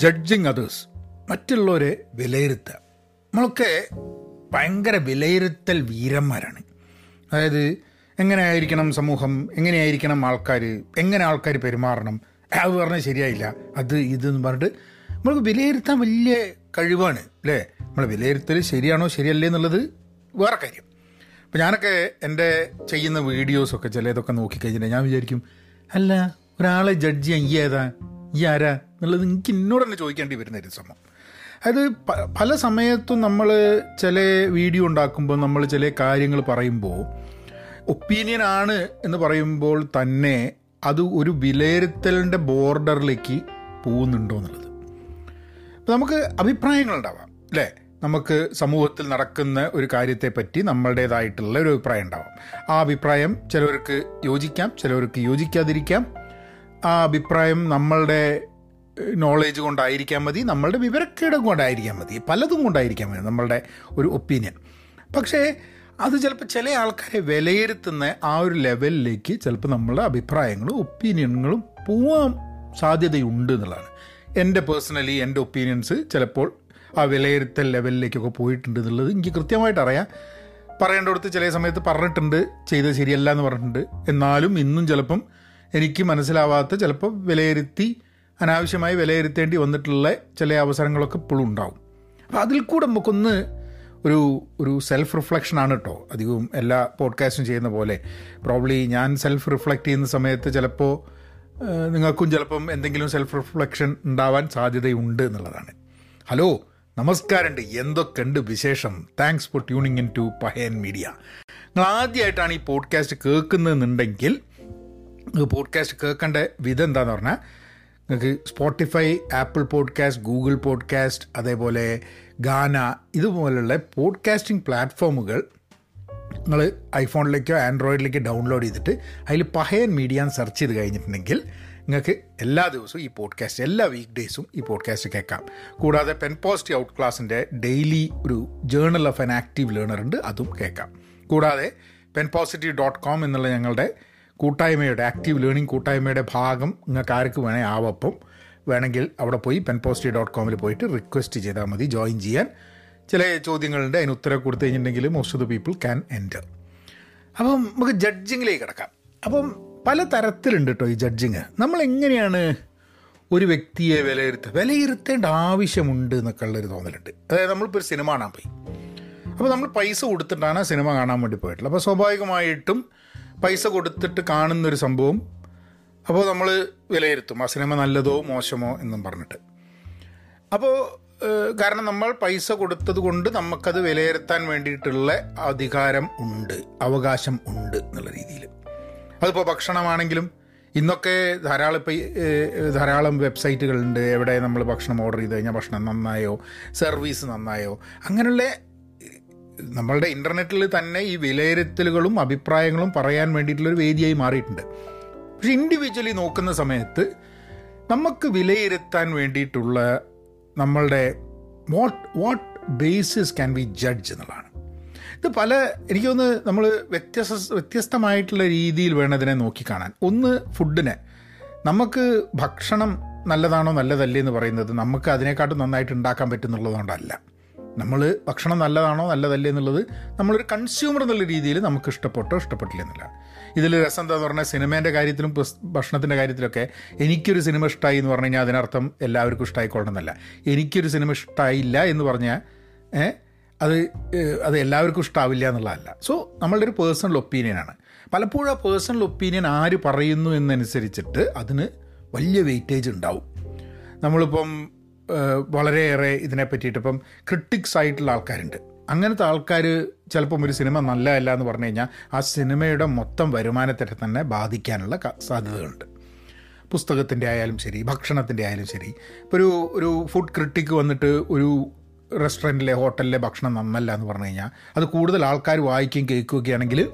Judging others മറ്റുള്ളവരെ വിലയിരുത്തുക. നമ്മളൊക്കെ ഭയങ്കര വിലയിരുത്തൽ വീരന്മാരാണ്. അതായത് എങ്ങനെയായിരിക്കണം സമൂഹം? എങ്ങനെയായിരിക്കണം ആൾക്കാർ എങ്ങനെ ആൾക്കാർ പെരുമാറണം? അത് പറഞ്ഞാൽ ശരിയായില്ല. അത് ഇതെന്ന് പറഞ്ഞിട്ട് നമ്മൾക്ക് വിലയിരുത്താൻ വലിയ കഴിവാണ് അല്ലേ? നമ്മൾ വിലയിരുത്തൽ ശരിയാണോ ശരിയല്ലേ എന്നുള്ളത് വേറെ കാര്യം. അപ്പം ഞാനൊക്കെ എന്റെ ചെയ്യുന്ന വീഡിയോസൊക്കെ ചിലതൊക്കെ നോക്കിക്കഴിഞ്ഞിട്ടുണ്ടെങ്കിൽ ഞാൻ വിചാരിക്കും അല്ല ഒരാളെ ജഡ്ജ് ചെയ്യാൻ ഈ ഏതാ? ഈ ആരാ? എന്നുള്ളത് എനിക്ക് എന്നോട് തന്നെ ചോദിക്കേണ്ടി വരുന്ന ഒരു സംഭവം അത് പല സമയത്തും നമ്മൾ ചില വീഡിയോ ഉണ്ടാക്കുമ്പോൾ നമ്മൾ ചില കാര്യങ്ങൾ പറയുമ്പോൾ ഒപ്പീനിയൻ ആണ് എന്ന് പറയുമ്പോൾ തന്നെ അത് ഒരു വിലയിരുത്തലിന്റെ ബോർഡറിലേക്ക് പോകുന്നുണ്ടോ എന്നുള്ളത്. അപ്പോൾ നമുക്ക് അഭിപ്രായങ്ങൾ ഉണ്ടാവാം അല്ലേ? നമുക്ക് സമൂഹത്തിൽ നടക്കുന്ന ഒരു കാര്യത്തെപ്പറ്റി നമ്മളുടേതായിട്ടുള്ള ഒരു അഭിപ്രായം ഉണ്ടാവാം. ആ അഭിപ്രായം ചിലവർക്ക് യോജിക്കാം ചിലവർക്ക് യോജിക്കാതിരിക്കാം. ആ അഭിപ്രായം നമ്മളുടെ നോളേജ് കൊണ്ടായിരിക്കാൻ മതി നമ്മളുടെ വിവരക്കേട് കൊണ്ടായിരിക്കാൻ മതി. പലതും കൊണ്ടായിരിക്കാൻ മതി നമ്മളുടെ ഒരു ഒപ്പീനിയൻ പക്ഷേ അത് ചിലപ്പോൾ ചില ആൾക്കാരെ വിലയിരുത്തുന്ന ആ ഒരു ലെവലിലേക്ക് ചിലപ്പോൾ നമ്മളുടെ അഭിപ്രായങ്ങളും ഒപ്പീനിയനുകളും പോവാൻ സാധ്യതയുണ്ട് എന്നുള്ളതാണ്. എന്റെ പേഴ്സണലി എന്റെ ഒപ്പീനിയൻസ് ചിലപ്പോൾ ആ വിലയിരുത്തൽ ലെവലിലേക്കൊക്കെ പോയിട്ടുണ്ട് എന്നുള്ളത് എനിക്ക് കൃത്യമായിട്ട് അറിയാം. പറയേണ്ടടുത്ത് ചില സമയത്ത് പറഞ്ഞിട്ടുണ്ട് ചെയ്തത് ശരിയല്ല എന്ന് പറഞ്ഞിട്ടുണ്ട്. എന്നാലും ഇന്നും ചിലപ്പം എനിക്ക് മനസ്സിലാവാത്ത ചിലപ്പോൾ വിലയിരുത്തി അനാവശ്യമായി വിലയിരുത്തേണ്ടി വന്നിട്ടുള്ള ചില അവസരങ്ങളൊക്കെ ഇപ്പോഴും ഉണ്ടാവും. അപ്പോൾ അതിൽ കൂടെ നമുക്കൊന്ന് ഒരു ഒരു സെൽഫ് റിഫ്ലക്ഷനാണ് കേട്ടോ അധികവും എല്ലാ പോഡ്കാസ്റ്റും ചെയ്യുന്ന പോലെ. പ്രോബ്ലി ഞാൻ സെൽഫ് റിഫ്ലക്റ്റ് ചെയ്യുന്ന സമയത്ത് ചിലപ്പോൾ നിങ്ങൾക്കും ചിലപ്പം എന്തെങ്കിലും സെൽഫ് റിഫ്ലക്ഷൻ ഉണ്ടാവാൻ സാധ്യതയുണ്ട് എന്നുള്ളതാണ്. ഹലോ നമസ്കാരമുണ്ട്. എന്തൊക്കെയുണ്ട് വിശേഷം? Thanks for tuning in to Pahayan media നിങ്ങൾ ആദ്യമായിട്ടാണ് ഈ പോഡ്കാസ്റ്റ് കേൾക്കുന്നതെന്നുണ്ടെങ്കിൽ നിങ്ങൾക്ക് പോഡ്കാസ്റ്റ് കേൾക്കേണ്ട വിധം എന്താന്ന് പറഞ്ഞാൽ നിങ്ങൾക്ക് Spotify Apple podcast Google podcast അതേപോലെ ഗാന ഇതുപോലുള്ള പോഡ്കാസ്റ്റിംഗ് പ്ലാറ്റ്ഫോമുകൾ നിങ്ങൾ ഐഫോണിലേക്കോ ആൻഡ്രോയിഡിലേക്കോ ഡൗൺലോഡ് ചെയ്തിട്ട് അതിൽ പഹയൻ മീഡിയ സെർച്ച് ചെയ്ത് കഴിഞ്ഞിട്ടുണ്ടെങ്കിൽ നിങ്ങൾക്ക് എല്ലാ ദിവസവും ഈ പോഡ്കാസ്റ്റ് എല്ലാ വീക്ക് ഡേയ്സും ഈ പോഡ്കാസ്റ്റ് കേൾക്കാം. കൂടാതെ പെൻ പോസിറ്റീവ് ഔട്ട് ക്ലാസ്സിന്റെ ഡെയിലി ഒരു journal of an active learner ഉണ്ട് അതും കേൾക്കാം. കൂടാതെ പെൻ പോസിറ്റീവ് ഡോട്ട് കോം എന്നുള്ള ഞങ്ങളുടെ കൂട്ടായ്മയുടെ ആക്റ്റീവ് ലേണിംഗ് കൂട്ടായ്മയുടെ ഭാഗം നിങ്ങൾക്ക് ആർക്ക് വേണേൽ ആവപ്പം. വേണമെങ്കിൽ അവിടെ പോയി പെൻ പോസിറ്റീവ് ഡോട്ട് കോമിൽ പോയിട്ട് റിക്വസ്റ്റ് ചെയ്താൽ മതി ജോയിൻ ചെയ്യാൻ. ചില ചോദ്യങ്ങളുണ്ട് അതിന് ഉത്തരം കൊടുത്തു കഴിഞ്ഞിട്ടുണ്ടെങ്കിൽ most of the people can enter അപ്പം നമുക്ക് ജഡ്ജിങ്ങിലേക്ക് കിടക്കാം. അപ്പം പല തരത്തിലുണ്ട് കേട്ടോ ഈ ജഡ്ജിങ് നമ്മൾ എങ്ങനെയാണ് ഒരു വ്യക്തിയെ വിലയിരുത്തുക വിലയിരുത്തേണ്ട ആവശ്യമുണ്ട് എന്നൊക്കെ ഉള്ളൊരു തോന്നലുണ്ട്. അതായത് നമ്മളിപ്പോൾ ഒരു സിനിമ കാണാൻ പോയി. അപ്പോൾ നമ്മൾ പൈസ കൊടുത്തിട്ടാണ് സിനിമ കാണാൻ വേണ്ടി പോയിട്ടുള്ളത്. അപ്പോൾ സ്വാഭാവികമായിട്ടും പൈസ കൊടുത്തിട്ട് കാണുന്നൊരു സംഭവം അപ്പോൾ നമ്മൾ വിലയിരുത്തും. ആ സിനിമ നല്ലതോ മോശമോ എന്നും പറഞ്ഞിട്ട്. അപ്പോൾ കാരണം നമ്മൾ പൈസ കൊടുത്തത് കൊണ്ട് നമുക്കത് വിലയിരുത്താൻ വേണ്ടിയിട്ടുള്ള അധികാരം ഉണ്ട്. അവകാശം ഉണ്ട് എന്നുള്ള രീതിയിൽ അതിപ്പോൾ ഭക്ഷണമാണെങ്കിലും ഇന്നൊക്കെ ധാരാളം ധാരാളം വെബ്സൈറ്റുകളുണ്ട്. എവിടെ നമ്മൾ ഭക്ഷണം ഓർഡർ ചെയ്ത് കഴിഞ്ഞാൽ ഭക്ഷണം നന്നായോ? സർവീസ് നന്നായോ? അങ്ങനെയുള്ള നമ്മളുടെ ഇന്റർനെറ്റിൽ തന്നെ ഈ വിലയിരുത്തലുകളും അഭിപ്രായങ്ങളും പറയാൻ വേണ്ടിയിട്ടുള്ളൊരു വേദിയായി മാറിയിട്ടുണ്ട്. പക്ഷെ ഇൻഡിവിജ്വലി നോക്കുന്ന സമയത്ത് നമുക്ക് വിലയിരുത്താൻ വേണ്ടിയിട്ടുള്ള നമ്മളുടെ what what basis can be judge എന്നുള്ളതാണ്. ഇത് പല എനിക്കൊന്ന് നമ്മൾ വ്യത്യസ്ത വ്യത്യസ്തമായിട്ടുള്ള രീതിയിൽ വേണം ഇതിനെ നോക്കിക്കാണാൻ ഒന്ന് ഫുഡിനെ നമുക്ക് ഭക്ഷണം നല്ലതാണോ നല്ലതല്ലേ എന്ന് പറയുന്നത് നമുക്ക് അതിനെക്കാട്ടും നന്നായിട്ട് ഉണ്ടാക്കാൻ പറ്റുന്നുള്ളതുകൊണ്ടല്ല. നമ്മൾ ഭക്ഷണം നല്ലതാണോ നല്ലതല്ലേ എന്നുള്ളത് നമ്മളൊരു കൺസ്യൂമർ എന്നുള്ള രീതിയിൽ നമുക്ക് ഇഷ്ടപ്പെട്ടോ ഇഷ്ടപ്പെട്ടില്ല എന്നില്ല. ഇതിൽ രസം എന്താന്ന് പറഞ്ഞാൽ സിനിമേന്റെ കാര്യത്തിലും ഭക്ഷണത്തിന്റെ കാര്യത്തിലൊക്കെ എനിക്കൊരു സിനിമ ഇഷ്ടമായി എന്ന് പറഞ്ഞു കഴിഞ്ഞാൽ അതിനർത്ഥം എല്ലാവർക്കും ഇഷ്ടമായിക്കൊള്ളണമെന്നല്ല എനിക്കൊരു സിനിമ ഇഷ്ടമായില്ല എന്ന് പറഞ്ഞാൽ അത് അത് എല്ലാവർക്കും ഇഷ്ടാവില്ല എന്നുള്ളതല്ല. സോ നമ്മളുടെ ഒരു പേഴ്സണൽ ഒപ്പീനിയനാണ് പലപ്പോഴും ആ പേഴ്സണൽ ഒപ്പീനിയൻ ആര് പറയുന്നു എന്നനുസരിച്ചിട്ട് അതിന് വലിയ വെയിറ്റേജ് ഉണ്ടാവും. നമ്മളിപ്പം വളരെയേറെ ഇതിനെ പറ്റിയിട്ട് ഇപ്പം ക്രിട്ടിക്സ് ആയിട്ടുള്ള ആൾക്കാരുണ്ട്. അങ്ങനത്തെ ആൾക്കാർ ചിലപ്പം ഒരു സിനിമ നല്ലതല്ല എന്ന് പറഞ്ഞു കഴിഞ്ഞാൽ ആ സിനിമയുടെ മൊത്തം വരുമാനത്തെ തന്നെ ബാധിക്കാനുള്ള സാധ്യതകളുണ്ട്. പുസ്തകത്തിന്റെ ആയാലും ശരി ഭക്ഷണത്തിന്റെ ആയാലും ശരി. ഇപ്പോൾ ഒരു ഒരു ഫുഡ് ക്രിട്ടിക്ക് വന്നിട്ട് ഒരു റെസ്റ്റോറന്റിലെ ഹോട്ടലിലെ ഭക്ഷണം നന്നല്ല എന്ന് പറഞ്ഞു കഴിഞ്ഞാൽ അത് കൂടുതൽ ആൾക്കാർ വായിക്കുകയും കേൾക്കുകയൊക്കെ ആണെങ്കിൽ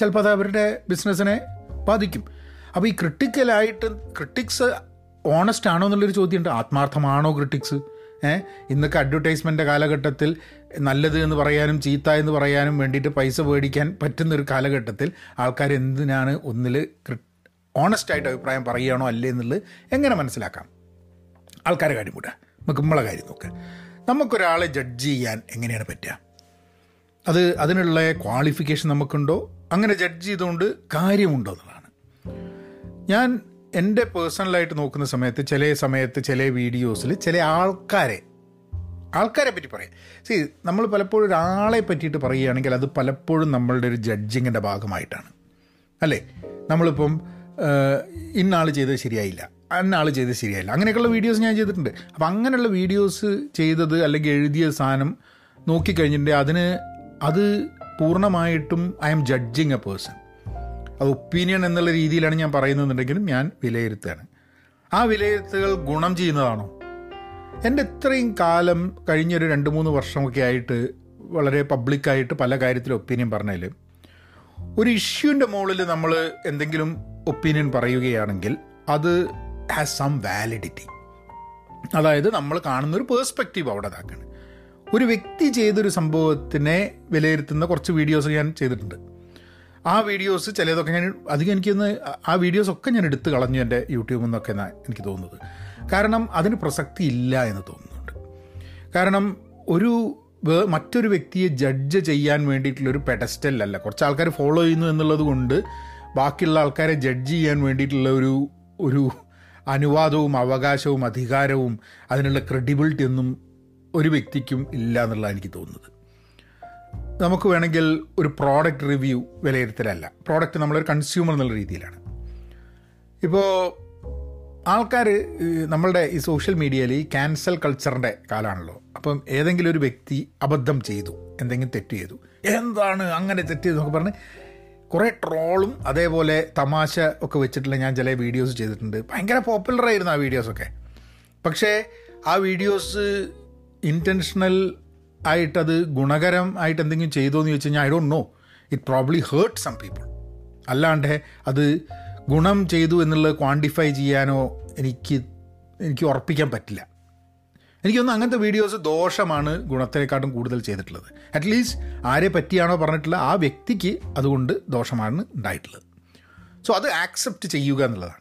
ചിലപ്പോൾ അത് അവരുടെ ബിസിനസ്സിനെ ബാധിക്കും. അപ്പോൾ ഈ ക്രിട്ടിക്കലായിട്ട് ക്രിട്ടിക്സ് ഓണസ്റ്റ് ആണോ എന്നുള്ളൊരു ചോദ്യമുണ്ട്. ആത്മാർത്ഥമാണോ ക്രിട്ടിക്സ് ഏഹ് ഇന്നൊക്കെ അഡ്വർടൈസ്മെന്റ് കാലഘട്ടത്തിൽ നല്ലത് എന്ന് പറയാനും ചീത്ത എന്ന് പറയാനും വേണ്ടിയിട്ട് പൈസ മേടിക്കാൻ പറ്റുന്ന ഒരു കാലഘട്ടത്തിൽ ആൾക്കാർ എന്തിനാണ് ഒന്നിൽ ഓണസ്റ്റായിട്ട് അഭിപ്രായം പറയുകയാണോ അല്ലേ എന്നുള്ളത് എങ്ങനെ മനസ്സിലാക്കാം? ആൾക്കാരെ കാര്യം കൂട്ടുക നമുക്ക് നമ്മളെ കാര്യം നോക്കുക നമുക്കൊരാളെ ജഡ്ജ് ചെയ്യാൻ എങ്ങനെയാണ് പറ്റുക? അത് അതിനുള്ള ക്വാളിഫിക്കേഷൻ നമുക്കുണ്ടോ? അങ്ങനെ ജഡ്ജ് ചെയ്തുകൊണ്ട് കാര്യമുണ്ടോ എന്നുള്ളതാണ്. ഞാൻ എന്റെ പേഴ്സണലായിട്ട് നോക്കുന്ന സമയത്ത് ചില സമയത്ത് ചില വീഡിയോസിൽ ചില ആൾക്കാരെ ആൾക്കാരെ പറ്റി പറയാം. സി നമ്മൾ പലപ്പോഴും ഒരാളെ പറ്റിയിട്ട് പറയുകയാണെങ്കിൽ അത് പലപ്പോഴും നമ്മളുടെ ഒരു ജഡ്ജിങ്ങിന്റെ ഭാഗമായിട്ടാണ്. അല്ലേ? നമ്മളിപ്പം ഇന്നാൾ ചെയ്തത് ശരിയായില്ല അന്നാൾ ചെയ്തത് ശരിയായില്ല. അങ്ങനെയൊക്കെയുള്ള വീഡിയോസ് ഞാൻ ചെയ്തിട്ടുണ്ട്. അപ്പം അങ്ങനെയുള്ള വീഡിയോസ് ചെയ്തത് അല്ലെങ്കിൽ എഴുതിയ സാധനം നോക്കിക്കഴിഞ്ഞിട്ടുണ്ടെങ്കിൽ അതിന് അത് പൂർണമായിട്ടും I'm judging a person അത് ഒപ്പീനിയൻ എന്നുള്ള രീതിയിലാണ് ഞാൻ പറയുന്നതെന്നുണ്ടെങ്കിലും ഞാൻ വിലയിരുത്തുകയാണ്. ആ വിലയിരുത്തുകൾ ഗുണം ചെയ്യുന്നതാണോ? എന്റെ ഇത്രയും കാലം കഴിഞ്ഞൊരു രണ്ട് മൂന്ന് വർഷമൊക്കെ ആയിട്ട് വളരെ പബ്ലിക്കായിട്ട് പല കാര്യത്തിലും ഒപ്പീനിയൻ പറഞ്ഞാൽ ഒരു ഇഷ്യൂവിന്റെ മുകളിൽ നമ്മൾ എന്തെങ്കിലും ഒപ്പീനിയൻ പറയുകയാണെങ്കിൽ അത് ഹാസ് സം വാലിഡിറ്റി അതായത് നമ്മൾ കാണുന്ന ഒരു പേഴ്സ്പെക്റ്റീവ് അവിടെ ഇതാക്കാണ്. ഒരു വ്യക്തി ചെയ്തൊരു സംഭവത്തിനെ വിലയിരുത്തുന്ന കുറച്ച് വീഡിയോസ് ഞാൻ ചെയ്തിട്ടുണ്ട്. ആ വീഡിയോസ് ചിലതൊക്കെ ഞാൻ അധികം എനിക്കൊന്ന് ആ വീഡിയോസ് ഒക്കെ ഞാൻ എടുത്ത് കളഞ്ഞു എന്റെ യൂട്യൂബിൽ നിന്നൊക്കെ എനിക്ക് തോന്നുന്നത്. കാരണം അതിന് പ്രസക്തി ഇല്ല എന്ന് തോന്നുന്നുണ്ട്. കാരണം ഒരു മറ്റൊരു വ്യക്തിയെ ജഡ്ജ് ചെയ്യാൻ വേണ്ടിയിട്ടുള്ളൊരു പെഡസ്റ്റലല്ല കുറച്ച് ആൾക്കാർ ഫോളോ ചെയ്യുന്നു എന്നുള്ളത് കൊണ്ട് ബാക്കിയുള്ള ആൾക്കാരെ ജഡ്ജ് ചെയ്യാൻ വേണ്ടിയിട്ടുള്ള ഒരു ഒരു അനുവാദവും അവകാശവും അധികാരവും അതിനുള്ള ക്രെഡിബിലിറ്റി ഒന്നും ഒരു വ്യക്തിക്കും ഇല്ല എന്നുള്ളതാണ് എനിക്ക് തോന്നുന്നത്. നമുക്ക് വേണമെങ്കിൽ ഒരു പ്രോഡക്റ്റ് റിവ്യൂ വിലയിരുത്തലല്ല. പ്രോഡക്റ്റ് നമ്മളൊരു കൺസ്യൂമർ എന്നുള്ള രീതിയിലാണ്. ഇപ്പോൾ ആൾക്കാർ നമ്മളുടെ ഈ സോഷ്യൽ മീഡിയയിൽ ഈ ക്യാൻസൽ കൾച്ചറിന്റെ കാലമാണല്ലോ അപ്പം ഏതെങ്കിലും ഒരു വ്യക്തി അബദ്ധം ചെയ്തു എന്തെങ്കിലും തെറ്റ് ചെയ്തു. എന്താണ് അങ്ങനെ തെറ്റ് ചെയ്തു എന്നൊക്കെ പറഞ്ഞ് കുറേ ട്രോളും അതേപോലെ തമാശ ഒക്കെ വെച്ചിട്ടുള്ള ഞാൻ ചില വീഡിയോസ് ചെയ്തിട്ടുണ്ട്. ഭയങ്കര പോപ്പുലറായിരുന്നു ആ വീഡിയോസൊക്കെ പക്ഷേ ആ വീഡിയോസ് ഇന്റൻഷണൽ ആയിട്ടത് ഗുണകരം ആയിട്ട് എന്തെങ്കിലും ചെയ്തോ എന്ന് ചോദിച്ചു കഴിഞ്ഞാൽ I don't know it probably hurt some people അല്ലാണ്ട് അത് ഗുണം ചെയ്തു എന്നുള്ളത് ക്വാണ്ടിഫൈ ചെയ്യാനോ എനിക്ക് എനിക്ക് ഉറപ്പിക്കാൻ പറ്റില്ല. എനിക്കൊന്നും അങ്ങനത്തെ വീഡിയോസ് ദോഷമാണ് ഗുണത്തെക്കാട്ടും കൂടുതൽ ചെയ്തിട്ടുള്ളത്. അറ്റ്ലീസ്റ്റ് ആരെ പറ്റിയാണോ പറഞ്ഞിട്ടുള്ളത് ആ വ്യക്തിക്ക് അതുകൊണ്ട് ദോഷമാണ് ഉണ്ടായിട്ടുള്ളത്. സോ അത് ആക്സെപ്റ്റ് ചെയ്യുക എന്നുള്ളതാണ്.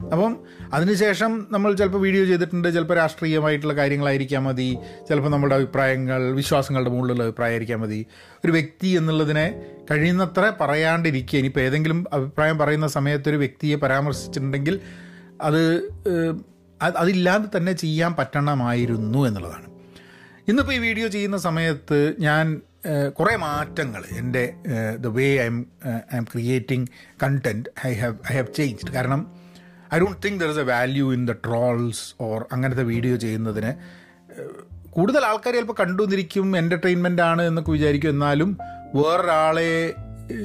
അപ്പം അതിനുശേഷം നമ്മൾ ചിലപ്പോൾ വീഡിയോ ചെയ്തിട്ടുണ്ട് ചിലപ്പോൾ രാഷ്ട്രീയമായിട്ടുള്ള കാര്യങ്ങളായിരിക്കാം മതി ചിലപ്പോൾ നമ്മുടെ അഭിപ്രായങ്ങൾ വിശ്വാസങ്ങളുടെ മുകളിലുള്ള അഭിപ്രായമായിരിക്കാം മതി. ഒരു വ്യക്തി എന്നുള്ളതിനെ കഴിയുന്നത്ര പറയാണ്ടിരിക്കുക. ഇനിയിപ്പോൾ ഏതെങ്കിലും അഭിപ്രായം പറയുന്ന സമയത്ത് ഒരു വ്യക്തിയെ പരാമർശിച്ചിട്ടുണ്ടെങ്കിൽ അത് അതില്ലാതെ തന്നെ ചെയ്യാൻ പറ്റണമായിരുന്നു എന്നുള്ളതാണ്. ഇന്നിപ്പോൾ ഈ വീഡിയോ ചെയ്യുന്ന സമയത്ത് ഞാൻ കുറേ മാറ്റങ്ങൾ എന്റെ the way I'm I'm creating content I have I have changed കാരണം I don't think there is a value in the trolls or അങ്ങനത്തെ വീഡിയോ ചെയ്യുന്നതിന്. കൂടുതൽ ആൾക്കാർ ചിലപ്പോൾ കണ്ടുവന്നിരിക്കും എന്റർടൈൻമെന്റ് ആണ് എന്നൊക്കെ വിചാരിക്കും. എന്നാലും വേറൊരാളെ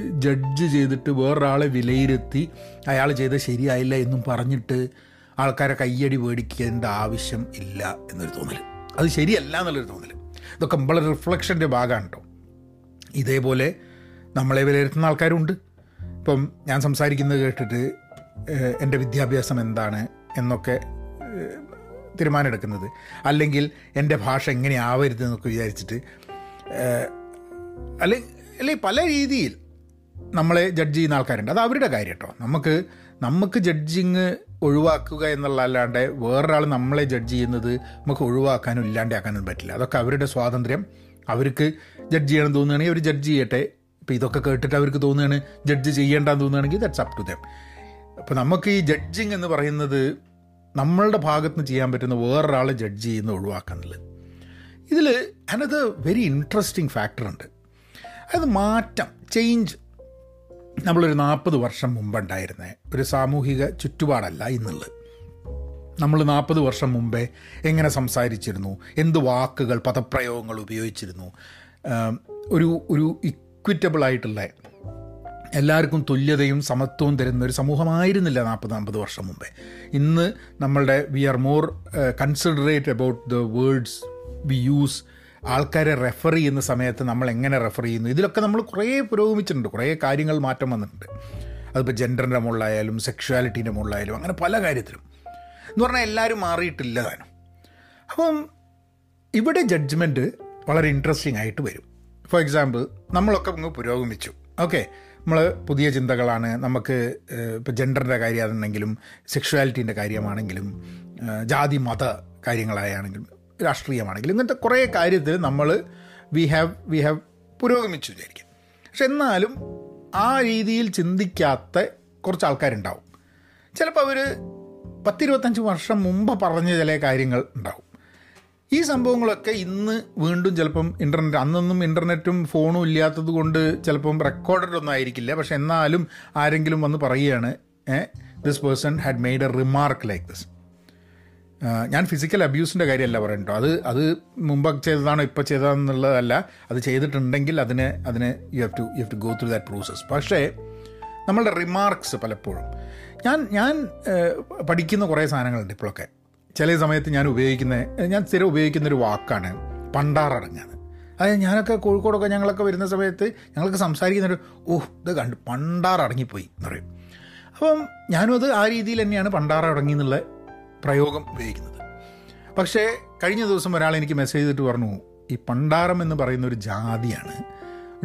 ജഡ്ജ് ചെയ്തിട്ട് വേറൊരാളെ വിലയിരുത്തി അയാൾ ചെയ്ത് ശരിയായില്ല എന്നും പറഞ്ഞിട്ട് ആൾക്കാരെ കയ്യടി മേടിക്കേണ്ട ആവശ്യം ഇല്ല എന്നൊരു തോന്നൽ അത് ശരിയല്ല എന്നുള്ളൊരു തോന്നൽ ഇതൊക്കെ നമ്മളെ റിഫ്ലക്ഷന്റെ ഭാഗമാണ് കേട്ടോ ഇതേപോലെ നമ്മളെ വിലയിരുത്തുന്ന ആൾക്കാരുണ്ട്. ഇപ്പം ഞാൻ സംസാരിക്കുന്നത് കേട്ടിട്ട് എന്റെ വിദ്യാഭ്യാസം എന്താണ് എന്നൊക്കെ തീരുമാനമെടുക്കുന്നത്. അല്ലെങ്കിൽ എന്റെ ഭാഷ എങ്ങനെ ആവരുത് എന്നൊക്കെ വിചാരിച്ചിട്ട് അല്ലെ അല്ലെ പല രീതിയിൽ നമ്മളെ ജഡ്ജ് ചെയ്യുന്ന ആൾക്കാരുണ്ട്. അത് അവരുടെ കാര്യം കേട്ടോ നമുക്ക് നമുക്ക് ജഡ്ജിങ് ഒഴിവാക്കുക എന്നുള്ളതല്ലാണ്ട് വേറൊരാൾ നമ്മളെ ജഡ്ജ് ചെയ്യുന്നത് നമുക്ക് ഒഴിവാക്കാനും ഇല്ലാണ്ടാക്കാനും പറ്റില്ല. അതൊക്കെ അവരുടെ സ്വാതന്ത്ര്യം. അവർക്ക് ജഡ്ജ് ചെയ്യണം തോന്നുകയാണെങ്കിൽ അവർ ജഡ്ജ് ചെയ്യട്ടെ. ഇപ്പോൾ ഇതൊക്കെ കേട്ടിട്ട് അവർക്ക് തോന്നുകയാണ് ജഡ്ജ് ചെയ്യേണ്ടെന്ന് തോന്നുകയാണെങ്കിൽ ദാറ്റ്സ് അപ് ടു ദം അപ്പോൾ നമുക്ക് ഈ ജഡ്ജിങ് എന്ന് പറയുന്നത് നമ്മളുടെ ഭാഗത്ത് നിന്ന് ചെയ്യാൻ പറ്റുന്ന വേറൊരാളെ ജഡ്ജ് ചെയ്യുന്ന ഒഴിവാക്കാന്നുള്ളത്. ഇതിൽ അനത് വെരി ഇൻട്രസ്റ്റിംഗ് ഫാക്ടറുണ്ട് അത് മാറ്റം ചേഞ്ച് നമ്മളൊരു നാൽപ്പത് വർഷം മുമ്പുണ്ടായിരുന്ന ഒരു സാമൂഹിക ചുറ്റുപാടല്ല ഇന്നുള്ളത്. നമ്മൾ നാൽപ്പത് വർഷം മുമ്പേ എങ്ങനെ സംസാരിച്ചിരുന്നു എന്ത് വാക്കുകൾ പദപ്രയോഗങ്ങൾ ഉപയോഗിച്ചിരുന്നു ഒരു ഒരു ഇക്വിറ്റബിൾ ആയിട്ടുള്ള എല്ലാവർക്കും തുല്യതയും സമത്വവും തരുന്ന ഒരു സമൂഹമായിരുന്നില്ല നാൽപ്പത് അമ്പത് വർഷം മുമ്പേ. ഇന്ന് നമ്മളുടെ we are more considerate about the words we use ആൾക്കാരെ റെഫർ ചെയ്യുന്ന സമയത്ത് നമ്മൾ എങ്ങനെ റെഫർ ചെയ്യുന്നു? ഇതിലൊക്കെ നമ്മൾ കുറേ പുരോഗമിച്ചിട്ടുണ്ട്. കുറേ കാര്യങ്ങൾ മാറ്റം വന്നിട്ടുണ്ട്. അതിപ്പോൾ ജെൻഡറിന്റെ മുകളിലായാലും സെക്ഷുവാലിറ്റീന്റെ മുകളിലായാലും അങ്ങനെ പല കാര്യത്തിലും. എന്ന് പറഞ്ഞാൽ എല്ലാവരും മാറിയിട്ടില്ല താനും. അപ്പം ഇവിടെ ജഡ്ജ്മെന്റ് വളരെ ഇൻട്രസ്റ്റിംഗ് ആയിട്ട് വരും. ഫോർ എക്സാമ്പിൾ നമ്മളൊക്കെ അങ്ങ് പുരോഗമിച്ചു. ഓക്കെ നമ്മൾ പുതിയ ചിന്തകളാണ്. നമുക്ക് ഇപ്പോൾ ജെൻഡറിന്റെ കാര്യമാണെങ്കിലും സെക്ഷുവാലിറ്റീന്റെ കാര്യമാണെങ്കിലും ജാതി മത കാര്യങ്ങളായാണെങ്കിലും രാഷ്ട്രീയമാണെങ്കിലും ഇങ്ങനത്തെ കുറേ കാര്യത്തിൽ നമ്മൾ വി ഹാവ് വി ഹാവ് പുരോഗമിച്ചു വിചാരിക്കാം. പക്ഷെ എന്നാലും ആ രീതിയിൽ ചിന്തിക്കാത്ത കുറച്ച് ആൾക്കാരുണ്ടാവും. ചിലപ്പോൾ അവർ പത്തിരുപത്തഞ്ച് വർഷം മുമ്പ് പറഞ്ഞ ചില കാര്യങ്ങൾ ഉണ്ടാവും. ഈ സംഭവങ്ങളൊക്കെ ഇന്ന് വീണ്ടും ചിലപ്പം ഇന്റർനെറ്റ് അന്നൊന്നും ഇന്റർനെറ്റും ഫോണും ഇല്ലാത്തത് കൊണ്ട് ചിലപ്പം റെക്കോർഡഡ് ഒന്നും ആയിരിക്കില്ല. പക്ഷെ എന്നാലും ആരെങ്കിലും വന്ന് പറയുകയാണ് this person had made a remark like this ഞാൻ ഫിസിക്കൽ അബ്യൂസിന്റെ കാര്യമല്ല പറയണ്ടോ അത് അത് മുമ്പ് ചെയ്തതാണോ ഇപ്പോൾ ചെയ്തതെന്നുള്ളതല്ല അത് ചെയ്തിട്ടുണ്ടെങ്കിൽ അതിന് അതിന് you have to you have to go through that process പക്ഷേ നമ്മളുടെ റിമാർക്സ് പലപ്പോഴും. ഞാൻ ഞാൻ പഠിക്കുന്ന കുറേ സാധനങ്ങളുണ്ട് ഇപ്പോഴൊക്കെ. ചില സമയത്ത് ഞാൻ ഉപയോഗിക്കുന്ന ഞാൻ സ്ഥിരം ഉപയോഗിക്കുന്ന ഒരു വാക്കാണ് പണ്ടാറടങ്ങാന്ന് അതായത് ഞാനൊക്കെ കോഴിക്കോടൊക്കെ ഞങ്ങളൊക്കെ വരുന്ന സമയത്ത് ഞങ്ങൾക്ക് സംസാരിക്കുന്നൊരു ഓഹ് ഇത് കണ്ട് പണ്ടാറടങ്ങിപ്പോയി എന്ന് പറയും. അപ്പം ഞാനും അത് ആ രീതിയിൽ തന്നെയാണ് പണ്ടാറടങ്ങി എന്നുള്ള പ്രയോഗം ഉപയോഗിക്കുന്നത്. പക്ഷേ കഴിഞ്ഞ ദിവസം ഒരാൾ എനിക്ക് മെസ്സേജ് ചെയ്തിട്ട് പറഞ്ഞു ഈ പണ്ടാരം എന്ന് പറയുന്ന ഒരു ജാതിയാണ്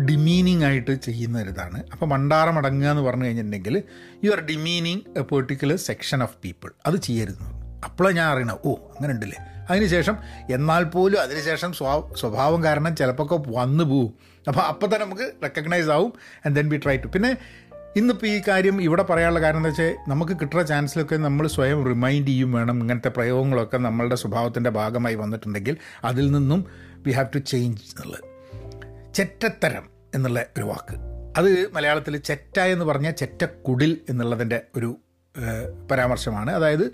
ഡിമീനിങ് ആയിട്ട് ചെയ്യുന്ന ഒരിതാണ് അപ്പോൾ പണ്ടാരം അടങ്ങുക എന്ന് പറഞ്ഞു കഴിഞ്ഞിട്ടുണ്ടെങ്കിൽ you are demeaning a particular section of people അത് ചെയ്യരുത് അപ്പോഴാണ് ഞാൻ അറിയണം. ഓ അങ്ങനെ ഉണ്ടല്ലേ അതിനുശേഷം എന്നാൽ പോലും അതിനുശേഷം സ്വ സ്വഭാവം കാരണം ചിലപ്പോൾ വന്നു പോവും. അപ്പോൾ അപ്പോൾ തന്നെ നമുക്ക് റെക്കഗ്നൈസ് ആവും and then be try to പിന്നെ ഇന്നിപ്പോൾ ഈ കാര്യം ഇവിടെ പറയാനുള്ള കാരണം എന്താ വെച്ചാൽ നമുക്ക് കിട്ടുന്ന ചാൻസിലൊക്കെ നമ്മൾ സ്വയം റിമൈൻഡ് ചെയ്യും വേണം. ഇങ്ങനത്തെ പ്രയോഗങ്ങളൊക്കെ നമ്മളുടെ സ്വഭാവത്തിന്റെ ഭാഗമായി വന്നിട്ടുണ്ടെങ്കിൽ അതിൽ നിന്നും വി ഹാവ് ടു ചേഞ്ച് എന്നുള്ളത്. ചെറ്റത്തരം എന്നുള്ള ഒരു വാക്ക്. അത് മലയാളത്തിൽ ചെറ്റ എന്ന് പറഞ്ഞാൽ ചെറ്റക്കുടിൽ എന്നുള്ളതിന്റെ ഒരു പരാമർശമാണ്. അതായത്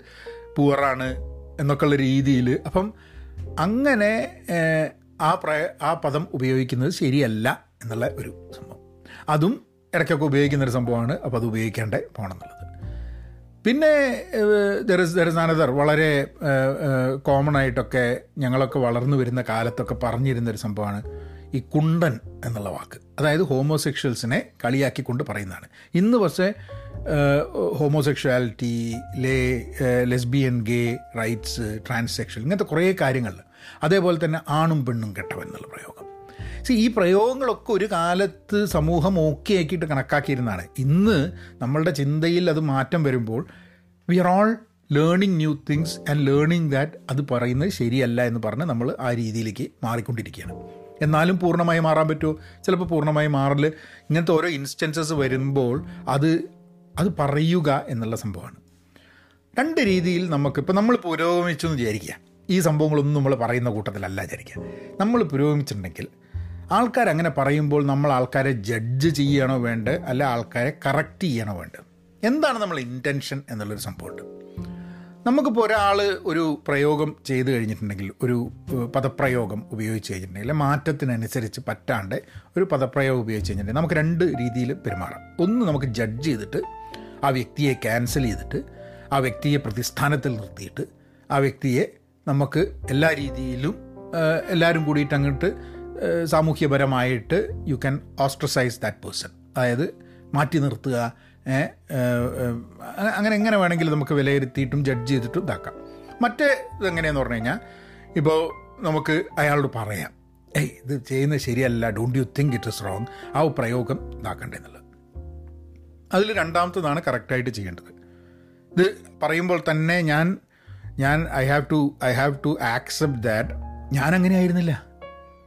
പൂറാണ് എന്നൊക്കെയുള്ള രീതിയിൽ. അപ്പം അങ്ങനെ ആ പ്രയ ആ പദം ഉപയോഗിക്കുന്നത് ശരിയല്ല എന്നുള്ള ഒരു സംഭവം. അതും ഇടയ്ക്കൊക്കെ ഉപയോഗിക്കുന്ന ഒരു സംഭവമാണ് അപ്പോൾ അത് ഉപയോഗിക്കേണ്ട പോകണം എന്നുള്ളത് പിന്നെ ദർ ഇസ് വളരെ കോമൺ ആയിട്ടൊക്കെ ഞങ്ങളൊക്കെ വളർന്നു വരുന്ന കാലത്തൊക്കെ പറഞ്ഞിരുന്നൊരു സംഭവമാണ് ഈ കുണ്ടൻ എന്നുള്ള വാക്ക്. അതായത് ഹോമോസെക്ഷൽസിനെ കളിയാക്കിക്കൊണ്ട് പറയുന്നതാണ്. ഇന്ന് പക്ഷേ ഹോമോസെക്ഷുവാലിറ്റി ലേ ലെസ്ബിയൻ ഗേ റൈറ്റ്സ് ട്രാൻസ്സെക്ഷൽ ഇങ്ങനത്തെ കുറേ കാര്യങ്ങൾ. അതേപോലെ തന്നെ ആണും പെണ്ണും കെട്ടവൻ എന്നുള്ള പ്രയോഗം. സി ഈ പ്രയോഗങ്ങളൊക്കെ ഒരു കാലത്ത് സമൂഹം ഓക്കെ ആക്കിയിട്ട് കണക്കാക്കിയിരുന്നതാണ് ഇന്ന് നമ്മളുടെ ചിന്തയിൽ അത് മാറ്റം വരുമ്പോൾ we are all learning new things and learning that അത് പറയുന്നത് ശരിയല്ല എന്ന് പറഞ്ഞ് നമ്മൾ ആ രീതിയിലേക്ക് മാറിക്കൊണ്ടിരിക്കുകയാണ്. എന്നാലും പൂർണമായി മാറാൻ പറ്റുമോ? ചിലപ്പോൾ പൂർണമായി മാറൽ ഇങ്ങനത്തെ ഓരോ ഇൻസ്റ്റൻസസ് വരുമ്പോൾ അത് അത് പറയുക എന്നുള്ള സംഭവമാണ്. രണ്ട് രീതിയിൽ നമുക്ക് ഇപ്പോൾ നമ്മൾ പുരോഗമിച്ചു എന്ന് വിചാരിക്കുക. ഈ സംഭവങ്ങളൊന്നും നമ്മൾ പറയുന്ന കൂട്ടത്തിലല്ല വിചാരിക്കുക. നമ്മൾ പുരോഗമിച്ചിട്ടുണ്ടെങ്കിൽ ആൾക്കാർ അങ്ങനെ പറയുമ്പോൾ നമ്മൾ ആൾക്കാരെ ജഡ്ജ് ചെയ്യണോ വേണ്ട? അല്ല ആൾക്കാരെ കറക്റ്റ് ചെയ്യണോ വേണ്ട? എന്താണ് നമ്മൾ ഇന്റൻഷൻ എന്നുള്ളൊരു സംഭവമുണ്ട്. നമുക്കിപ്പോൾ ഒരാൾ ഒരു പ്രയോഗം ചെയ്തു കഴിഞ്ഞിട്ടുണ്ടെങ്കിൽ ഒരു പദപ്രയോഗം ഉപയോഗിച്ച് കഴിഞ്ഞിട്ടുണ്ടെങ്കിൽ മാറ്റത്തിനനുസരിച്ച് പറ്റാണ്ട് ഒരു പദപ്രയോഗം ഉപയോഗിച്ച് കഴിഞ്ഞിട്ടുണ്ടെങ്കിൽ നമുക്ക് രണ്ട് രീതിയിൽ പെരുമാറാം. ഒന്ന് നമുക്ക് ജഡ്ജ് ചെയ്തിട്ട് ആ വ്യക്തിയെ ക്യാൻസൽ ചെയ്തിട്ട് ആ വ്യക്തിയെ പ്രതിസ്ഥാനത്തിൽ നിർത്തിയിട്ട് ആ വ്യക്തിയെ നമുക്ക് എല്ലാ രീതിയിലും എല്ലാവരും കൂടിയിട്ട് അങ്ങോട്ട് സാമൂഹ്യപരമായിട്ട് you can ostracise that person അതായത് മാറ്റി നിർത്തുക അങ്ങനെ എങ്ങനെ വേണമെങ്കിലും നമുക്ക് വിലയിരുത്തിയിട്ടും ജഡ്ജ് ചെയ്തിട്ടും ഇതാക്കാം. മറ്റേ ഇതെങ്ങനെയെന്ന് പറഞ്ഞു കഴിഞ്ഞാൽ ഇപ്പോൾ നമുക്ക് അയാളോട് പറയാം ഏയ് ഇത് ചെയ്യുന്നത് ശരിയല്ല don't you think it is wrong ആ പ്രയോഗം ഇതാക്കണ്ടെന്നുള്ളത് അതിൽ രണ്ടാമത്തതാണ് കറക്റ്റായിട്ട് ചെയ്യേണ്ടത്. ഇത് പറയുമ്പോൾ തന്നെ ഞാൻ ഞാൻ I have to I have to accept that ഞാൻ അങ്ങനെ ആയിരുന്നില്ല.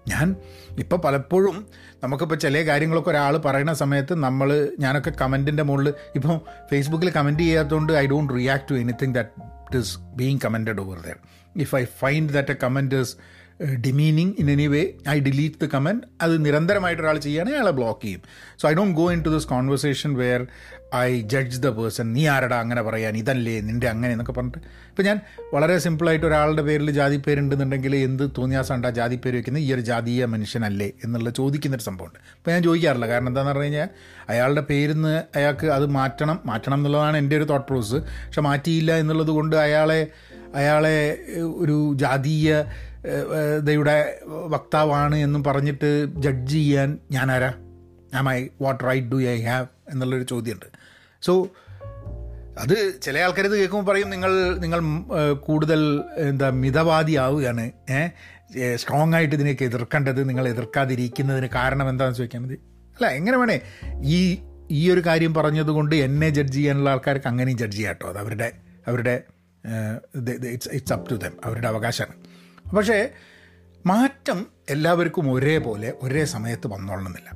ഞാൻ ഇപ്പോൾ പലപ്പോഴും നമുക്കിപ്പോൾ ചില കാര്യങ്ങളൊക്കെ ഒരാൾ പറയുന്ന സമയത്ത് നമ്മൾ ഞാനൊക്കെ കമന്റിന്റെ മുകളിൽ ഇപ്പോൾ ഫേസ്ബുക്കിൽ കമന്റ് ചെയ്യാത്തതുകൊണ്ട് I don't react to anything that is being commented over there if I find that a comment is demeaning in any way I delete the comment അത് നിരന്തരമായിട്ട് ഒരാൾ ചെയ്യുകയാണെങ്കിൽ അയാളെ ബ്ലോക്ക് ചെയ്യും. So I don't go into this conversation where I judge the person നീ ആരടാ അങ്ങനെ പറയാൻ? ഇതല്ലേ? നിന്റെ അങ്ങനെ എന്നൊക്കെ പറഞ്ഞിട്ട്. ഇപ്പം ഞാൻ വളരെ സിമ്പിളായിട്ട് ഒരാളുടെ പേരിൽ ജാതി പേരുണ്ടെന്നുണ്ടെങ്കിൽ എന്ത് തോന്നിയാസണ്ട ജാതി പേര് വയ്ക്കുന്നത് ഈ ഒരു ജാതീയ മനുഷ്യനല്ലേ എന്നുള്ള ചോദിക്കുന്നൊരു സംഭവമുണ്ട്. അപ്പോൾ ഞാൻ ചോദിക്കാറില്ല. കാരണം എന്താണെന്ന് പറഞ്ഞു കഴിഞ്ഞാൽ അയാളുടെ പേരിന്ന് അയാൾക്ക് അത് മാറ്റണം. മാറ്റണം എന്നുള്ളതാണ് എന്റെ ഒരു തോട്ട് പ്രോസസ് പക്ഷെ മാറ്റിയില്ല എന്നുള്ളത് കൊണ്ട് അയാളെ അയാളെ ഒരു ജാതീയ ദയുടെ വക്താവാണ് എന്നും പറഞ്ഞിട്ട് ജഡ്ജ് ചെയ്യാൻ ഞാനാരാ? ഞാൻ I what right do I have എന്നുള്ളൊരു ചോദ്യമുണ്ട് സോ അത് ചില ആൾക്കാർ ഇത് കേൾക്കുമ്പോൾ പറയും നിങ്ങൾ നിങ്ങൾ കൂടുതൽ എന്താ മിതവാദി ആവുകയാണ് സ്ട്രോങ് ആയിട്ട് ഇതിനെയൊക്കെ എതിർക്കേണ്ടത് നിങ്ങൾ എതിർക്കാതിരിക്കുന്നതിന് കാരണം എന്താണെന്ന് ചോദിക്കാൻ മതി അല്ല എങ്ങനെ വേണേ? ഈ ഈ ഒരു കാര്യം പറഞ്ഞതുകൊണ്ട് എന്നെ ജഡ്ജ് ചെയ്യാനുള്ള ആൾക്കാർക്ക് അങ്ങനെയും ജഡ്ജ് ചെയ്യാം കേട്ടോ. അത് അവരുടെ അവരുടെ it's it's up to them അവരുടെ അവകാശമാണ്. പക്ഷേ മാറ്റം എല്ലാവർക്കും ഒരേപോലെ ഒരേ സമയത്ത് വന്നോളണമെന്നില്ല.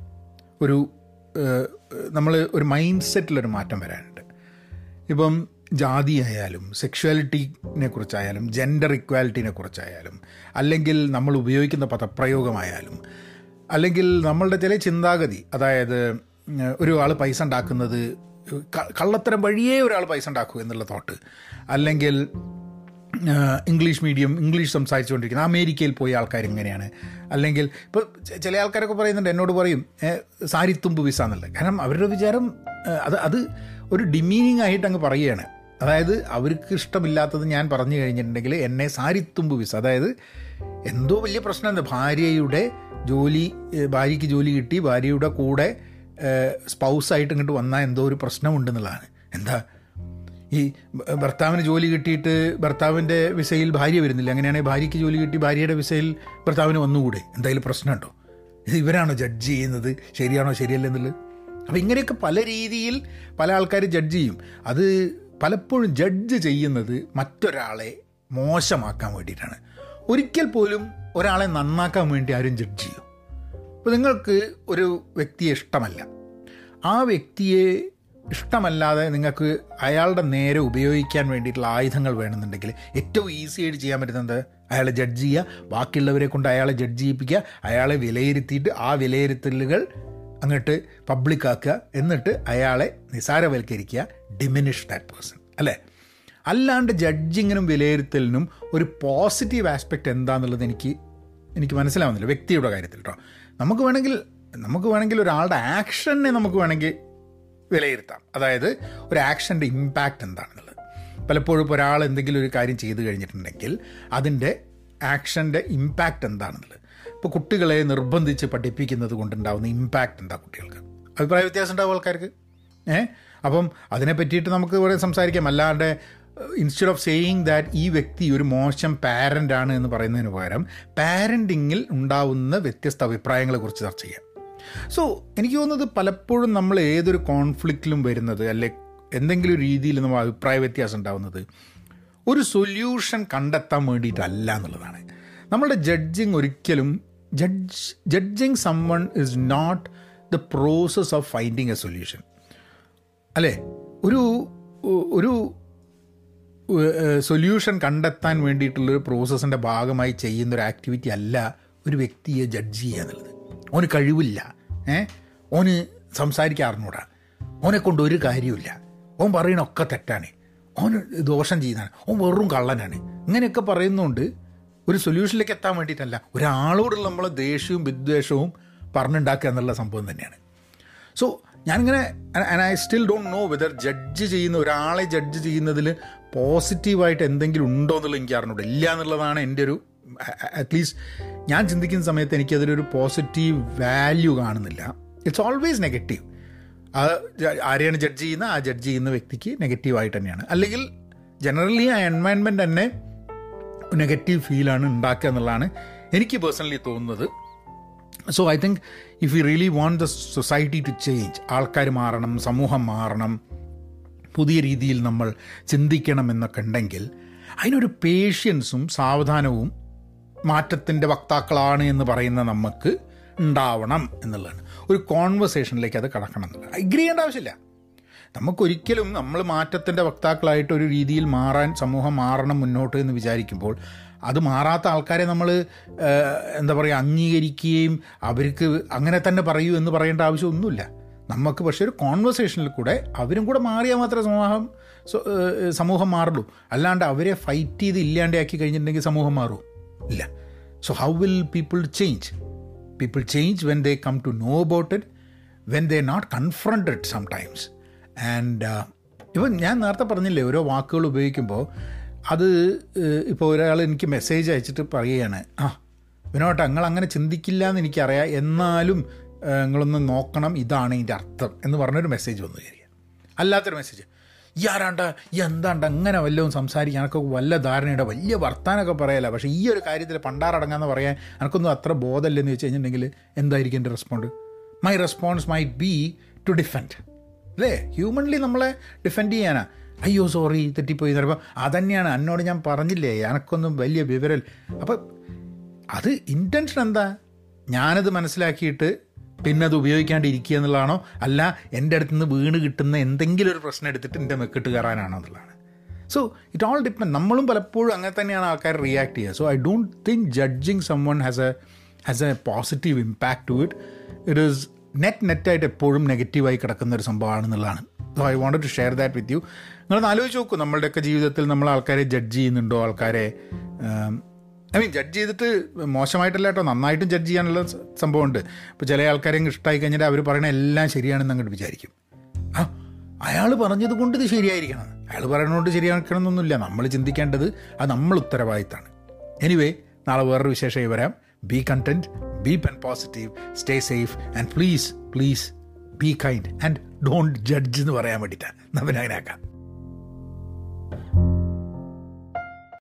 ഒരു നമ്മൾ ഒരു മൈൻഡ് സെറ്റിലൊരു മാറ്റം വരാനുണ്ട്. ഇപ്പം ജാതി ആയാലും സെക്ഷുവാലിറ്റിനെ കുറിച്ചായാലും ജെൻഡർ ഇക്വാലിറ്റിനെ കുറിച്ചായാലും അല്ലെങ്കിൽ നമ്മൾ ഉപയോഗിക്കുന്ന പദപ്രയോഗമായാലും അല്ലെങ്കിൽ നമ്മളുടെ ചില ചിന്താഗതി അതായത് ഒരു ആൾ പൈസ ഉണ്ടാക്കുന്നത് കള്ളത്തരം വഴിയേ ഒരാൾ പൈസ ഉണ്ടാക്കൂ എന്നുള്ള തോട്ട് അല്ലെങ്കിൽ ഇംഗ്ലീഷ് മീഡിയം ഇംഗ്ലീഷ് സംസാരിച്ചുകൊണ്ടിരിക്കുന്ന അമേരിക്കയിൽ പോയ ആൾക്കാർ എങ്ങനെയാണ് അല്ലെങ്കിൽ ഇപ്പോൾ ചില ആൾക്കാരൊക്കെ പറയുന്നുണ്ട് എന്നോട് പറയും സാരിത്തുമ്പ് വിസ എന്നുള്ളത് കാരണം അവരുടെ വിചാരം അത് അത് ഒരു ഡിമീനിങ് ആയിട്ട് അങ്ങ് പറയുകയാണ്. അതായത് അവർക്ക് ഇഷ്ടമില്ലാത്തത് ഞാൻ പറഞ്ഞു കഴിഞ്ഞിട്ടുണ്ടെങ്കിൽ എന്നെ സാരിത്തുമ്പ് വിസ അതായത് എന്തോ വലിയ പ്രശ്നം എന്താ ഭാര്യയുടെ ജോലി ഭാര്യയ്ക്ക് ജോലി കിട്ടി ഭാര്യയുടെ കൂടെ സ്പൗസായിട്ട് ഇങ്ങോട്ട് വന്നാൽ എന്തോ ഒരു പ്രശ്നമുണ്ടെന്നുള്ളതാണ്. എന്താ? ഈ ഭർത്താവിന് ജോലി കിട്ടിയിട്ട് ഭർത്താവിന്റെ വിസയിൽ ഭാര്യ വരുന്നില്ല. അങ്ങനെയാണെങ്കിൽ ഭാര്യയ്ക്ക് ജോലി കിട്ടി ഭാര്യയുടെ വിസയിൽ ഭർത്താവിന് വന്നുകൂടെ? എന്തായാലും പ്രശ്നമുണ്ടോ? ഇത് ഇവരാണോ ജഡ്ജ് ചെയ്യുന്നത്? ശരിയാണോ ശരിയല്ല എന്നുള്ളത്? അപ്പോൾ ഇങ്ങനെയൊക്കെ പല രീതിയിൽ പല ആൾക്കാർ ജഡ്ജ് ചെയ്യും. അത് പലപ്പോഴും ജഡ്ജ് ചെയ്യുന്നത് മറ്റൊരാളെ മോശമാക്കാൻ വേണ്ടിയിട്ടാണ്. ഒരിക്കൽ പോലും ഒരാളെ നന്നാക്കാൻ വേണ്ടി ആരും ജഡ്ജ് ചെയ്യും? അപ്പോൾ നിങ്ങൾക്ക് ഒരു വ്യക്തിയെ ഇഷ്ടമല്ല. ആ വ്യക്തിയെ ഇഷ്ടമല്ലാതെ നിങ്ങൾക്ക് അയാളുടെ നേരെ ഉപയോഗിക്കാൻ വേണ്ടിയിട്ടുള്ള ആയുധങ്ങൾ വേണമെന്നുണ്ടെങ്കിൽ ഏറ്റവും ഈസി ആയിട്ട് ചെയ്യാൻ പറ്റുന്നത് അയാളെ ജഡ്ജ് ചെയ്യുക. ബാക്കിയുള്ളവരെ കൊണ്ട് അയാളെ ജഡ്ജ് ചെയ്യിപ്പിക്കുക. അയാളെ വിലയിരുത്തിയിട്ട് ആ വിലയിരുത്തലുകൾ അങ്ങോട്ട് പബ്ലിക്കാക്കുക എന്നിട്ട് അയാളെ നിസാരവൽക്കരിക്കുക. ഡിമിനിഷ് ദാറ്റ് പേഴ്സൺ അല്ലേ? അല്ലാണ്ട് ജഡ്ജിങ്ങിനും വിലയിരുത്തലിനും ഒരു പോസിറ്റീവ് ആസ്പെക്റ്റ് എന്താണെന്നുള്ളത് എനിക്ക് എനിക്ക് മനസ്സിലാവുന്നില്ല വ്യക്തിയുടെ കാര്യത്തിൽ കേട്ടോ നമുക്ക് വേണമെങ്കിൽ നമുക്ക് വേണമെങ്കിൽ ഒരാളുടെ ആക്ഷനെ നമുക്ക് വേണമെങ്കിൽ വിലയിരുത്താം. അതായത് ഒരു ആക്ഷന്റെ ഇമ്പാക്റ്റ് എന്താണെന്നുള്ളത്. പലപ്പോഴും ഒരാൾ എന്തെങ്കിലും ഒരു കാര്യം ചെയ്തു കഴിഞ്ഞിട്ടുണ്ടെങ്കിൽ അതിന്റെ ആക്ഷന്റെ ഇമ്പാക്റ്റ് എന്താണെന്നുള്ളത്. ഇപ്പോൾ കുട്ടികളെ നിർബന്ധിച്ച് പഠിപ്പിക്കുന്നത് കൊണ്ടുണ്ടാകുന്ന ഇമ്പാക്റ്റ് എന്താ കുട്ടികൾക്ക്? അഭിപ്രായ വ്യത്യാസം ഉണ്ടാവും ആൾക്കാർക്ക്. ഏഹ് അപ്പം അതിനെ പറ്റിയിട്ട് നമുക്ക് ഇവിടെ സംസാരിക്കാം. അല്ലാണ്ട് ഇൻസ്റ്റെഡ് ഓഫ് സേയിങ് ദാറ്റ് ഈ വ്യക്തി ഒരു മോശം പാരന്റ് ആണ് എന്ന് പറയുന്നതിന് പകരം പാരന്റിങ്ങിൽ ഉണ്ടാവുന്ന വ്യത്യസ്ത അഭിപ്രായങ്ങളെക്കുറിച്ച് ചർച്ച ചെയ്യാം. സോ എനിക്ക് തോന്നുന്നത് പലപ്പോഴും നമ്മൾ ഏതൊരു കോൺഫ്ലിക്റ്റിലും വരുന്നത് അല്ലെ എന്തെങ്കിലും രീതിയിൽ നമ്മൾ അഭിപ്രായ വ്യത്യാസം ഉണ്ടാവുന്നത് ഒരു സൊല്യൂഷൻ കണ്ടെത്താൻ വേണ്ടിയിട്ടല്ല എന്നുള്ളതാണ്. നമ്മളുടെ ജഡ്ജിങ് ഒരിക്കലും judge judging someone is not the process of finding a solution അല്ലേ? ഒരു ഒരു സൊല്യൂഷൻ കണ്ടെത്താൻ വേണ്ടിയിട്ടുള്ളൊരു പ്രോസസ്സിന്റെ ഭാഗമായി ചെയ്യുന്ന ഒരു ആക്ടിവിറ്റി അല്ല ഒരു വ്യക്തിയെ ജഡ്ജ് ചെയ്യുക എന്നുള്ളത്. ഓന് കഴിവില്ല ഏ? ഓന് സംസാരിക്കാൻ അറിഞ്ഞൂടാ. ഓനെ കൊണ്ട് ഒരു കാര്യമില്ല ഓൻ പറയണൊക്കെ തെറ്റാണ്. ഓൻ ദോഷം ചെയ്യുന്നതാണ്. ഓൻ വെറും കള്ളനാണ്. ഇങ്ങനെയൊക്കെ പറയുന്നതുകൊണ്ട് ഒരു സൊല്യൂഷനിലേക്ക് എത്താൻ വേണ്ടിയിട്ടല്ല ഒരാളോടുള്ള നമ്മളെ ദേഷ്യവും വിദ്വേഷവും പറഞ്ഞുണ്ടാക്കുക എന്നുള്ള സംഭവം തന്നെയാണ്. സോ ഞാനിങ്ങനെ I still don't know whether judge ചെയ്യുന്ന ഒരാളെ ജഡ്ജ് ചെയ്യുന്നതിൽ പോസിറ്റീവായിട്ട് എന്തെങ്കിലും ഉണ്ടോ എന്നുള്ളത് എനിക്ക് അറിഞ്ഞൂടെ. ഇല്ല എന്നുള്ളതാണ് എന്റെ ഒരു അറ്റ്ലീസ്റ്റ് ഞാൻ ചിന്തിക്കുന്ന സമയത്ത് എനിക്കതിലൊരു പോസിറ്റീവ് വാല്യൂ കാണുന്നില്ല. ഇറ്റ്സ് ഓൾവേസ് നെഗറ്റീവ് ആരെയാണ് ജഡ്ജ് ചെയ്യുന്നത്? ആ ജഡ്ജ് ചെയ്യുന്ന വ്യക്തിക്ക് നെഗറ്റീവായിട്ട് തന്നെയാണ്. അല്ലെങ്കിൽ ജനറലി ആ എൻവയൺമെന്റ് തന്നെ നെഗറ്റീവ് ഫീലാണ് ഉണ്ടാക്കുക എന്നുള്ളതാണ് എനിക്ക് പേഴ്സണലി തോന്നുന്നത്. So I think if you really want the society to change ആൾക്കാർ മാറണം സമൂഹം മാറണം പുതിയ രീതിയിൽ നമ്മൾ ചിന്തിക്കണം എന്നൊക്കെ ഉണ്ടെങ്കിൽ അതിനൊരു പേഷ്യൻസും സാവധാനവും മാറ്റത്തിന്റെ വക്താക്കളാണ് എന്ന് പറയുന്ന നമുക്ക് ഉണ്ടാവണം എന്നുള്ളതാണ്. ഒരു കോൺവെർസേഷനിലേക്ക് അത് കടക്കണം എന്നുള്ളത്. അഗ്രി ചെയ്യേണ്ട ആവശ്യമില്ല. നമുക്കൊരിക്കലും നമ്മൾ മാറ്റത്തിന്റെ വക്താക്കളായിട്ട് ഒരു രീതിയിൽ മാറാൻ സമൂഹം മാറണം മുന്നോട്ട് എന്ന് വിചാരിക്കുമ്പോൾ അത് മാറാത്ത ആൾക്കാരെ നമ്മൾ എന്താ പറയുക അംഗീകരിക്കുകയും അവർക്ക് അങ്ങനെ തന്നെ പറയൂ എന്ന് പറയേണ്ട ആവശ്യമൊന്നുമില്ല. നമുക്ക് പക്ഷേ ഒരു കോൺവെർസേഷനിൽ കൂടെ അവരും കൂടെ മാറിയാൽ മാത്രമേ സമൂഹം സമൂഹം മാറുള്ളൂ. അല്ലാണ്ട് അവരെ ഫൈറ്റ് ചെയ്ത് ഇല്ലാണ്ടാക്കി കഴിഞ്ഞിട്ടുണ്ടെങ്കിൽ സമൂഹം മാറൂ ഇല്ല. So how will people change people change when they come to know about it when they not confronted sometimes and ഇപ്പം ഞാൻ നേരത്തെ പറഞ്ഞില്ലേ ഓരോ വാക്കുകൾ ഉപയോഗിക്കുമ്പോൾ അത് ഇപ്പോൾ ഒരാൾ എനിക്ക് മെസ്സേജ് അയച്ചിട്ട് പറയുകയാണ് ആ വിനോട്ട നിങ്ങൾ അങ്ങനെ ചിന്തിക്കില്ല എന്ന് എനിക്കറിയാം. എന്നാലും നിങ്ങളൊന്ന് നോക്കണം ഇതാണ് ഇതിന്റെ അർത്ഥം എന്ന് പറഞ്ഞൊരു മെസ്സേജ് വന്നു കയറിയ അല്ലാത്തൊരു മെസ്സേജ് ഈ ആരാണ്ട ഈ എന്താണ്ട് അങ്ങനെ വല്ലതും സംസാരിക്കാൻ എനക്ക് വല്ല ധാരണയുടെ വലിയ വർത്താനമൊക്കെ പറയല. പക്ഷേ ഈ ഒരു കാര്യത്തിൽ പണ്ടാറടങ്ങാന്ന് പറയാൻ എനിക്കൊന്നും അത്ര ബോധമില്ലെന്ന് വെച്ച് കഴിഞ്ഞിട്ടുണ്ടെങ്കിൽ എന്തായിരിക്കും എന്റെ respond my response maybe to defend അല്ലേ? ഹ്യൂമൻലി നമ്മളെ ഡിഫെൻഡ് ചെയ്യാനാ. അയ്യോ സോറി തെറ്റിപ്പോയി ചിലപ്പോൾ അതന്നെയാണ്. എന്നോട് ഞാൻ പറഞ്ഞില്ലേ എനക്കൊന്നും വലിയ വിവരം അപ്പം അത് ഇന്റൻഷൻ എന്താ? ഞാനത് മനസ്സിലാക്കിയിട്ട് പിന്നെ അത് ഉപയോഗിക്കാണ്ടിരിക്കുക എന്നുള്ളതാണോ? അല്ല എന്റെ അടുത്ത് നിന്ന് വീണ് കിട്ടുന്ന എന്തെങ്കിലും ഒരു പ്രശ്നം എടുത്തിട്ട് എന്റെ മെക്കിട്ട് കയറാനാണോ എന്നുള്ളതാണ്. സോ ഇറ്റ് ഓൾ ഡിപ്പെൻഡ് നമ്മളും പലപ്പോഴും അങ്ങനെ തന്നെയാണ് ആൾക്കാർ റിയാക്ട് ചെയ്യുക. So I don't think judging someone has a has a positive impact to it it is net നെറ്റായിട്ട് എപ്പോഴും നെഗറ്റീവായി കിടക്കുന്ന ഒരു സംഭവമാണെന്നുള്ളതാണ് so I want to share that with you നിങ്ങളൊന്ന് ആലോചിച്ച് നോക്കൂ. നമ്മളുടെയൊക്കെ ജീവിതത്തിൽ നമ്മൾ ആൾക്കാരെ ജഡ്ജ് ചെയ്യുന്നുണ്ടോ? ആൾക്കാരെ ഐ മീൻ ജഡ്ജ് ചെയ്തിട്ട് മോശമായിട്ടല്ല കേട്ടോ നന്നായിട്ടും ജഡ്ജ് ചെയ്യാനുള്ള സംഭവമുണ്ട്. ഇപ്പോൾ ചില ആൾക്കാരെ ഇഷ്ടമായി കഴിഞ്ഞാൽ അവർ പറയണ എല്ലാം ശരിയാണെന്ന് അങ്ങോട്ട് വിചാരിക്കും. ആ അയാൾ പറഞ്ഞത് കൊണ്ട് ഇത് ശരിയായിരിക്കണം. അയാൾ പറയണതുകൊണ്ട് ശരിയാക്കണം എന്നൊന്നുമില്ല നമ്മൾ ചിന്തിക്കേണ്ടത് അത് നമ്മൾ ഉത്തരവാദിത്തമാണ് എനിവേ നാളെ വേറൊരു വിശേഷമായി വരാം. Be content be pen positive stay safe and please please be kind and don't judge എന്ന് പറയാൻ വേണ്ടിയിട്ടാണ്. നമ്മൾ അങ്ങനെ ആക്കാം